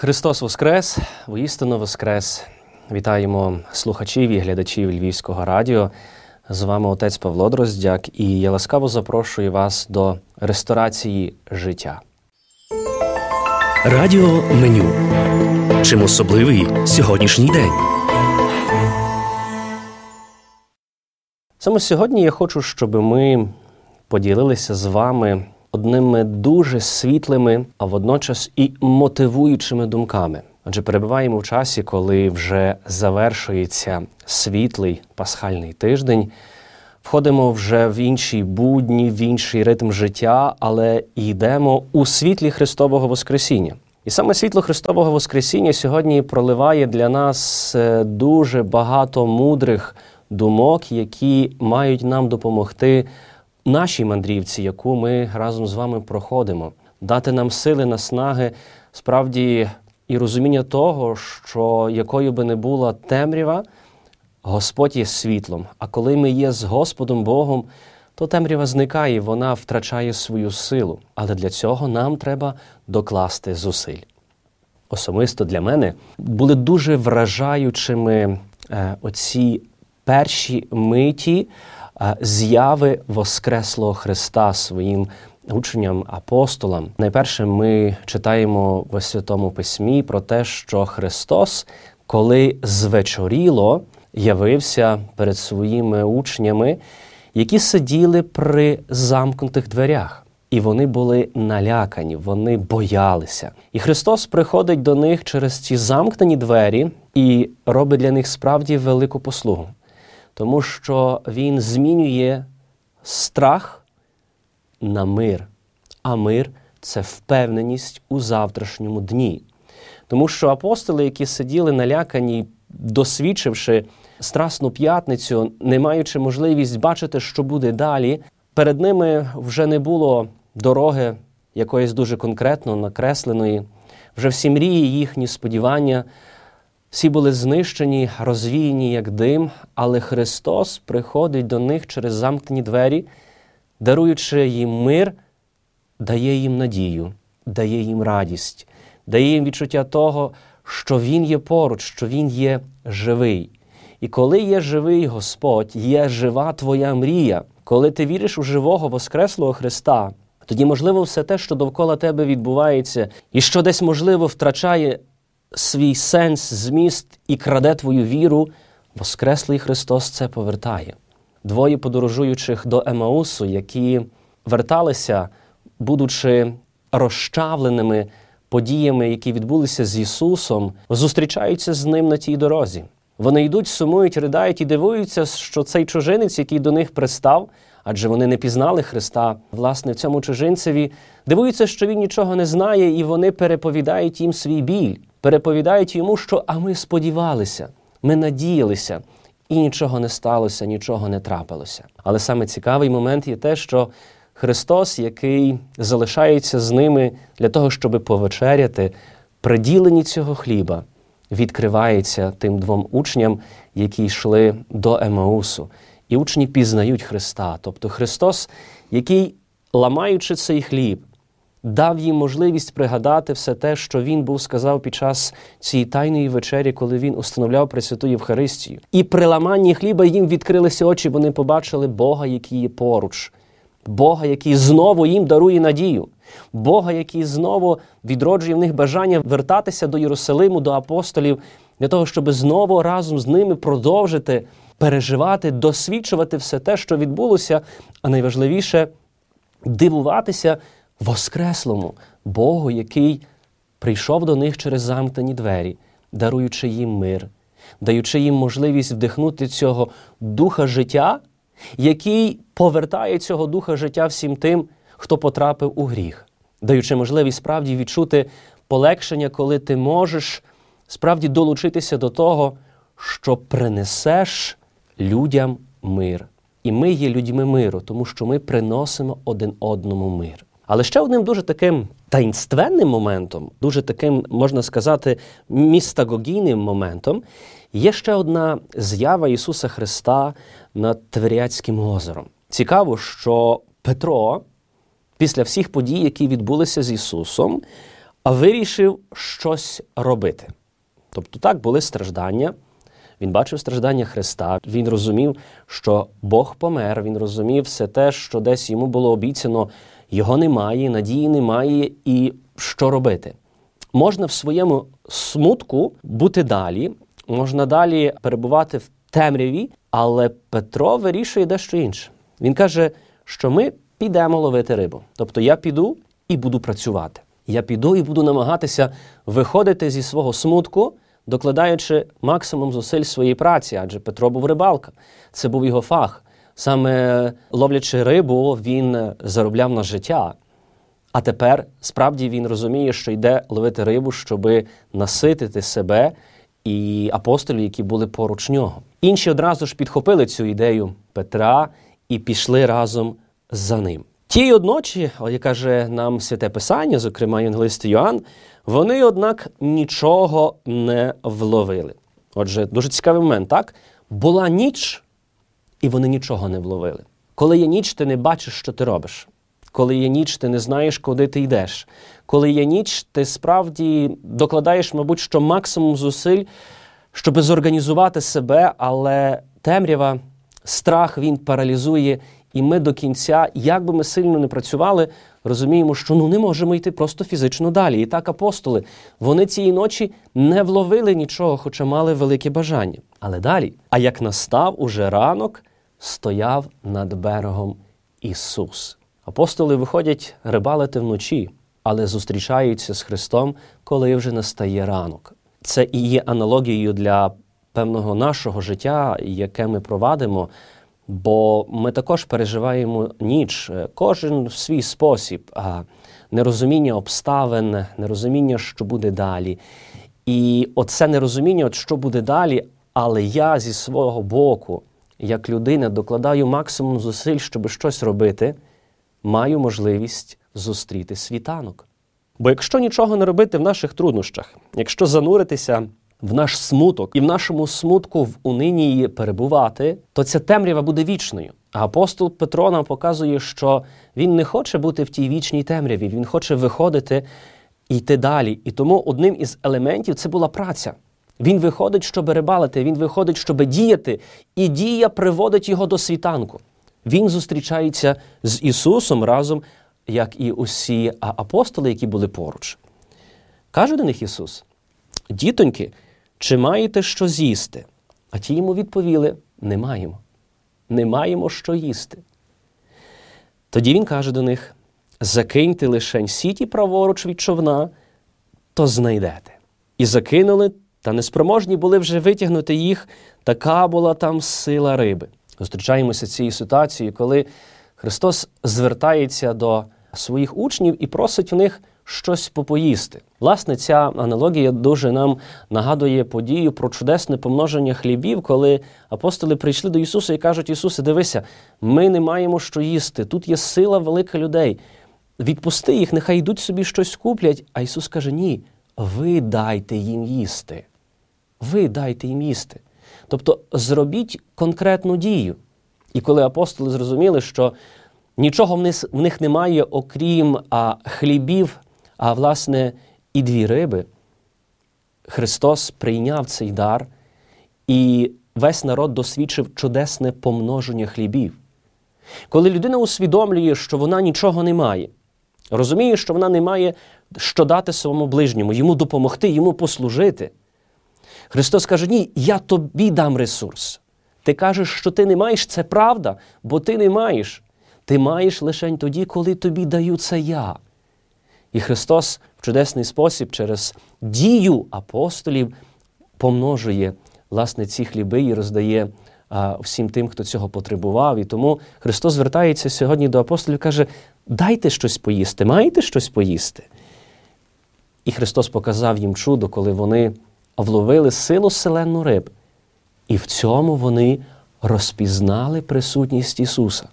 Христос Воскрес, воістину Воскрес. Вітаємо слухачів і глядачів Львівського радіо. З вами отець Павло Дроздяк, і я ласкаво запрошую вас до ресторації життя. Радіо меню. Чим особливий сьогоднішній день? Саме сьогодні я хочу, щоб ми поділилися з вами одними дуже світлими, а водночас і мотивуючими думками. Адже перебуваємо в часі, коли вже завершується світлий пасхальний тиждень. Входимо вже в інші будні, в інший ритм життя, але йдемо у світлі Христового Воскресіння. І саме світло Христового Воскресіння сьогодні проливає для нас е, дуже багато мудрих думок, які мають нам допомогти нашій мандрівці, яку ми разом з вами проходимо, дати нам сили, наснаги, справді і розуміння того, що якою би не була темрява, Господь є світлом. А коли ми є з Господом Богом, то темрява зникає, вона втрачає свою силу. Але для цього нам треба докласти зусиль. Особисто для мене були дуже вражаючими е, оці перші миті зяви Воскреслого Христа своїм учням, апостолам. Найперше ми читаємо в Святому Письмі про те, що Христос, коли звечоріло, явився перед своїми учнями, які сиділи при замкнутих дверях. І вони були налякані, вони боялися. І Христос приходить до них через ці замкнені двері і робить для них справді велику послугу, тому що Він змінює страх на мир, а мир це впевненість у завтрашньому дні. Тому що апостоли, які сиділи налякані, досвідчивши страсну п'ятницю, не маючи можливість бачити, що буде далі, перед ними вже не було дороги якоїсь дуже конкретно накресленої. Вже всі мрії, їхні сподівання, всі були знищені, розвіяні як дим, але Христос приходить до них через замкнені двері, даруючи їм мир, дає їм надію, дає їм радість, дає їм відчуття того, що Він є поруч, що Він є живий. І коли є живий Господь, є жива твоя мрія, коли ти віриш у живого Воскреслого Христа, тоді, можливо, все те, що довкола тебе відбувається, і що десь, можливо, втрачає свій сенс, зміст і краде твою віру, Воскреслий Христос це повертає. Двоє подорожуючих до Емаусу, які верталися, будучи розчавленими подіями, які відбулися з Ісусом, зустрічаються з ним на тій дорозі. Вони йдуть, сумують, riдають і дивуються, що цей чужинець, який до них пристав, адже вони не пізнали Христа, власне, в цьому чужинцеві, дивуються, що він нічого не знає, і вони переповідають їм свій біль, переповідають йому, що а ми сподівалися, ми надіялися, і нічого не сталося, нічого не трапилося. Але саме цікавий момент є те, що Христос, який залишається з ними для того, щоб повечеряти, приділені цього хліба, відкривається тим двом учням, які йшли до Емаусу. І учні пізнають Христа. Тобто Христос, який, ламаючи цей хліб, дав їм можливість пригадати все те, що Він був сказав під час цієї тайної вечері, коли він установляв Пресвяту Євхаристію. І при ламанні хліба їм відкрилися очі, вони побачили Бога, який є поруч, Бога, який знову їм дарує надію, Бога, який знову відроджує в них бажання вертатися до Єрусалиму, до апостолів, для того, щоб знову разом з ними продовжити переживати, досвідчувати все те, що відбулося, а найважливіше дивуватися Воскреслому Богу, який прийшов до них через замкнені двері, даруючи їм мир, даючи їм можливість вдихнути цього духа життя, який повертає цього духа життя всім тим, хто потрапив у гріх, даючи можливість справді відчути полегшення, коли ти можеш справді долучитися до того, що принесеш людям мир. І ми є людьми миру, тому що ми приносимо один одному мир. Але ще одним дуже таким таїнственним моментом, дуже таким, можна сказати, містагогійним моментом, є ще одна з'ява Ісуса Христа над Тверіацьким озером. Цікаво, що Петро, після всіх подій, які відбулися з Ісусом, вирішив щось робити. Тобто, так були страждання. Він бачив страждання Христа, він розумів, що Бог помер, він розумів все те, що десь йому було обіцяно, його немає, надії немає, і що робити. Можна в своєму смутку бути далі, можна далі перебувати в темряві, але Петро вирішує дещо інше. Він каже, що ми підемо ловити рибу. Тобто я піду і буду працювати. Я піду і буду намагатися виходити зі свого смутку, докладаючи максимум зусиль своєї праці, адже Петро був рибалка. Це був його фах. Саме ловлячи рибу, він заробляв на життя. А тепер справді він розуміє, що йде ловити рибу, щоби наситити себе і апостолів, які були поруч нього. Інші одразу ж підхопили цю ідею Петра і пішли разом за ним. Тієї одночі, як каже нам святе Писання, зокрема Євангелист Йоанн, вони, однак, нічого не вловили. Отже, дуже цікавий момент, так? Була ніч, і вони нічого не вловили. Коли є ніч, ти не бачиш, що ти робиш. Коли є ніч, ти не знаєш, куди ти йдеш. Коли є ніч, ти справді докладаєш, мабуть, що максимум зусиль, щоб зорганізувати себе, але темрява, страх він паралізує, і ми до кінця, як би ми сильно не працювали, розуміємо, що ну не можемо йти просто фізично далі. І так апостоли, вони цієї ночі не вловили нічого, хоча мали велике бажання. Але далі, а як настав уже ранок, стояв над берегом Ісус. Апостоли виходять рибалити вночі, але зустрічаються з Христом, коли вже настає ранок. Це і є аналогією для певного нашого життя, яке ми провадимо, бо ми також переживаємо ніч, кожен в свій спосіб, нерозуміння обставин, нерозуміння, що буде далі. І оце нерозуміння, от що буде далі, але я зі свого боку, як людина, докладаю максимум зусиль, щоб щось робити маю можливість зустріти світанок. Бо якщо нічого не робити в наших труднощах, якщо зануритися в наш смуток і в нашому смутку в унинії перебувати, то ця темрява буде вічною. А апостол Петро нам показує, що він не хоче бути в тій вічній темряві, він хоче виходити і йти далі. І тому одним із елементів це була праця. Він виходить, щоб рибалити, він виходить, щоб діяти, і дія приводить його до світанку. Він зустрічається з Ісусом разом, як і усі апостоли, які були поруч. Каже до них Ісус: Дітоньки, чи маєте що з'їсти? А ті йому відповіли: не маємо. Не маємо що їсти. Тоді він каже до них: закиньте лишень сіті праворуч від човна, то знайдете. І закинули, та неспроможні були вже витягнути їх, така була там сила риби зустрічаємося цією ситуацією, коли Христос звертається до своїх учнів і просить в них щось попоїсти. Власне, ця аналогія дуже нам нагадує подію про чудесне помноження хлібів, коли апостоли прийшли до Ісуса і кажуть: Ісусе, дивися, ми не маємо що їсти. Тут є сила велика людей. Відпусти їх, нехай йдуть собі щось куплять. А Ісус каже: Ні, ви дайте їм їсти. Ви дайте їм їсти. Тобто зробіть конкретну дію. І коли апостоли зрозуміли, що нічого в них немає, окрім а, хлібів, а власне і дві риби, Христос прийняв цей дар, і весь народ досвідчив чудесне помноження хлібів. Коли людина усвідомлює, що вона нічого не має, розуміє, що вона не має що дати своєму ближньому, йому допомогти, йому послужити. Христос каже: Ні, я тобі дам ресурс. Ти кажеш, що ти не маєш, це правда, бо ти не маєш. Ти маєш лише тоді, коли тобі даю це я. І Христос в чудесний спосіб через дію апостолів помножує власне ці хліби і роздає а, всім тим, хто цього потребував. І тому Христос звертається сьогодні до апостолів і каже: дайте щось поїсти, маєте щось поїсти. І Христос показав їм чудо, коли вони вловили силу селенну риб. І в цьому вони розпізнали присутність Ісуса.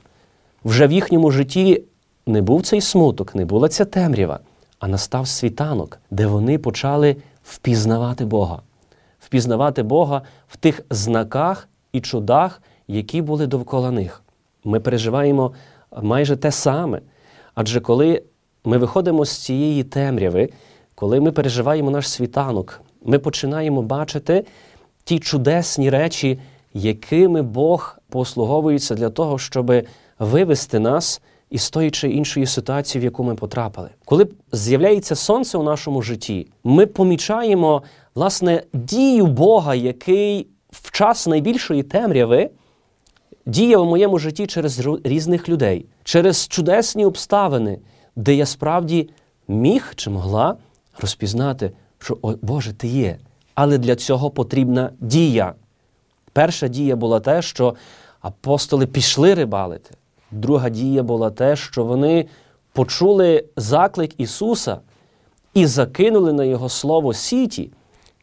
Вже в їхньому житті не був цей смуток, не була ця темрява, а настав світанок, де вони почали впізнавати Бога, впізнавати Бога в тих знаках і чудах, які були довкола них. Ми переживаємо майже те саме. Адже коли ми виходимо з цієї темряви, коли ми переживаємо наш світанок, ми починаємо бачити ті чудесні речі, якими Бог послуговується для того, щоб вивести нас із тої чи іншої ситуації, в яку ми потрапили. Коли з'являється сонце у нашому житті, ми помічаємо власне дію Бога, який в час найбільшої темряви діє в моєму житті через різних людей, через чудесні обставини, де я справді міг чи могла розпізнати, що о Боже, ти є. Але для цього потрібна дія. Перша дія була те, що апостоли пішли рибалити. Друга дія була те, що вони почули заклик Ісуса і закинули на Його слово сіті,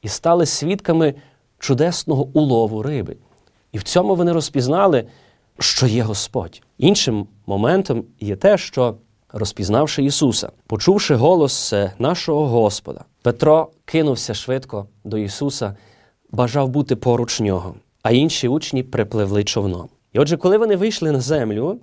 і стали свідками чудесного улову риби. І в цьому вони розпізнали, що є Господь. Іншим моментом є те, що, розпізнавши Ісуса, почувши голос нашого Господа, Петро кинувся швидко до Ісуса, бажав бути поруч нього, а інші учні припливли човном. І отже, коли вони вийшли на землю,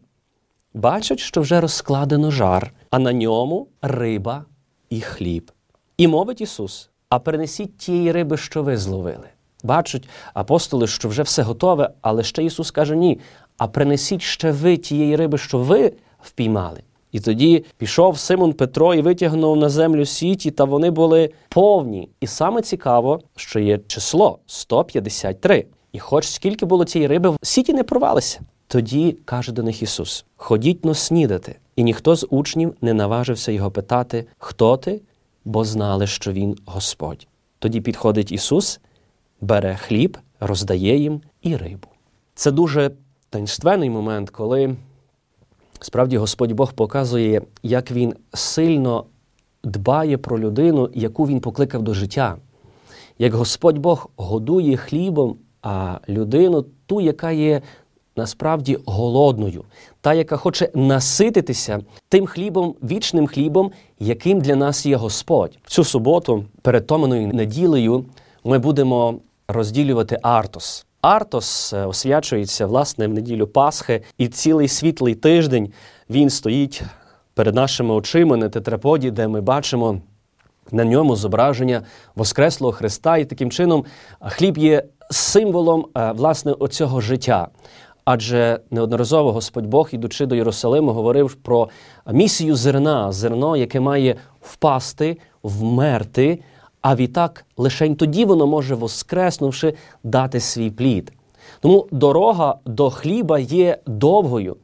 бачать, що вже розкладено жар, а на ньому риба і хліб. І мовить Ісус: а принесіть тієї риби, що ви зловили. Бачать апостоли, що вже все готове, але ще Ісус каже: ні. А принесіть ще ви тієї риби, що ви впіймали. І тоді пішов Симон Петро і витягнув на землю сіті, та вони були повні. І саме цікаво, що є число 153. І хоч скільки було цієї риби, сіті не порвалися. Тоді каже до них Ісус: Ходіть но снідати. І ніхто з учнів не наважився його питати, хто ти, бо знали, що Він Господь. Тоді підходить Ісус, бере хліб, роздає їм і рибу. Це дуже таїнственний момент, коли справді Господь Бог показує, як Він сильно дбає про людину, яку Він покликав до життя. Як Господь Бог годує хлібом, а людину, ту, яка є насправді голодною, та, яка хоче насититися тим хлібом, вічним хлібом, яким для нас є Господь. В цю суботу, перед Томаною неділею, ми будемо розділювати Артос. Артос е, освячується власне в неділю Пасхи, і цілий світлий тиждень він стоїть перед нашими очима на тетраподі, де ми бачимо на ньому зображення Воскреслого Христа, і таким чином хліб є символом е, власне оцього життя. Адже неодноразово Господь Бог, ідучи до Єрусалиму, говорив про місію зерна, зерно, яке має впасти, вмерти, а відтак лише тоді воно може, воскреснувши, дати свій плід. Тому дорога до хліба є довгою,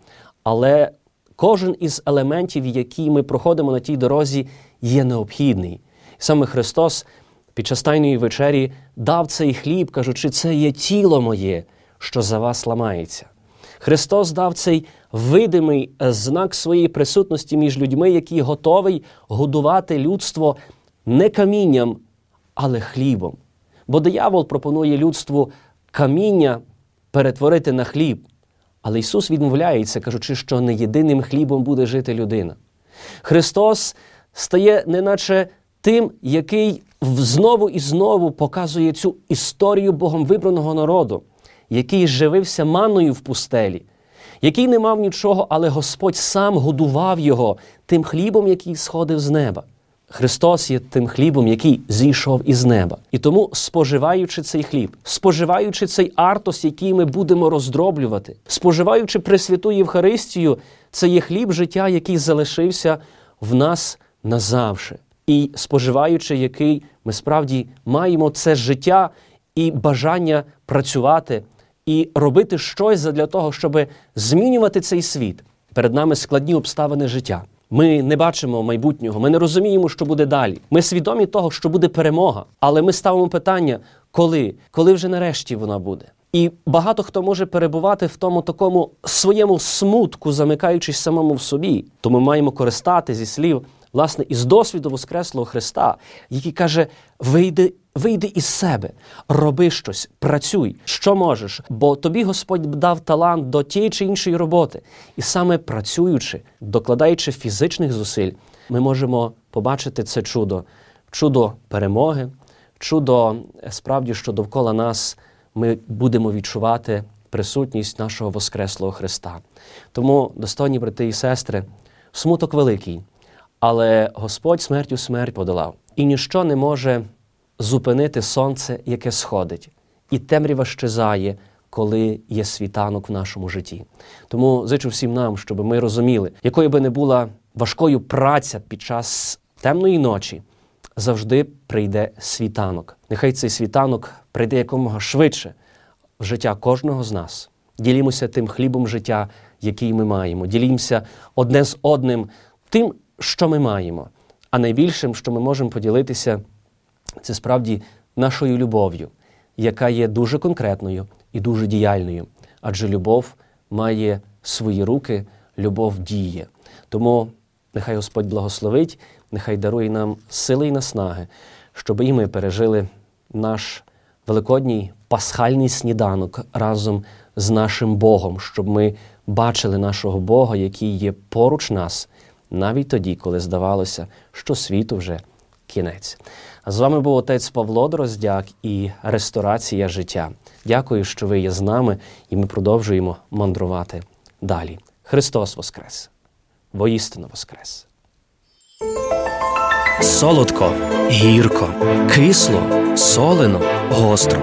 але кожен із елементів, які ми проходимо на тій дорозі, є необхідний. Саме Христос під час Тайної вечері дав цей хліб, кажучи, це є тіло моє, що за вас ламається. Христос дав цей видимий знак своєї присутності між людьми, який готовий годувати людство не камінням, але хлібом. Бо диявол пропонує людству каміння перетворити на хліб. Але Ісус відмовляється, кажучи, що не єдиним хлібом буде жити людина. Христос стає неначе тим, який знову і знову показує цю історію Богом вибраного народу, який живився манною в пустелі, який не мав нічого, але Господь сам годував його тим хлібом, який сходив з неба. Христос є тим хлібом, який зійшов із неба. І тому, споживаючи цей хліб, споживаючи цей артос, який ми будемо роздроблювати, споживаючи Пресвяту Євхаристію, це є хліб життя, який залишився в нас назавше. І споживаючи, який ми справді маємо це життя і бажання працювати і робити щось для того, щоб змінювати цей світ. Перед нами складні обставини життя. Ми не бачимо майбутнього, ми не розуміємо, що буде далі. Ми свідомі того, що буде перемога, але ми ставимо питання, коли, коли вже нарешті вона буде. І багато хто може перебувати в тому такому своєму смутку, замикаючись самому в собі. То ми маємо користати зі слів власне, із досвіду Воскреслого Христа, який каже: вийди, вийди із себе, роби щось, працюй, що можеш, бо тобі Господь дав талант до тієї чи іншої роботи. І саме працюючи, докладаючи фізичних зусиль, ми можемо побачити це чудо, чудо перемоги, чудо справді, що довкола нас ми будемо відчувати присутність нашого Воскреслого Христа. Тому, достойні брати і сестри, смуток великий. Але Господь смертю смерть подолав. І ніщо не може зупинити сонце, яке сходить, і темрява щезає, коли є світанок в нашому житті. Тому зичу всім нам, щоб ми розуміли, якою би не була важкою праця під час темної ночі, завжди прийде світанок. Нехай цей світанок прийде якомога швидше в життя кожного з нас. Ділімося тим хлібом життя, який ми маємо. Ділімося одне з одним тим, що ми маємо. А найбільшим, що ми можемо поділитися, це справді нашою любов'ю, яка є дуже конкретною і дуже діяльною. Адже любов має свої руки, любов діє. Тому нехай Господь благословить, нехай дарує нам сили і наснаги, щоб і ми пережили наш великодній пасхальний сніданок разом з нашим Богом, щоб ми бачили нашого Бога, який є поруч нас, навіть тоді, коли здавалося, що світу вже кінець. А з вами був отець Павло Дроздяк і Ресторація життя. Дякую, що ви є з нами, і ми продовжуємо мандрувати далі. Христос Воскрес! Воістину Воскрес! Солодко, гірко, кисло, солено, гостро.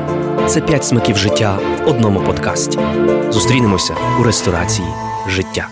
Це п'ять смаків життя в одному подкасті. Зустрінемося у ресторації життя.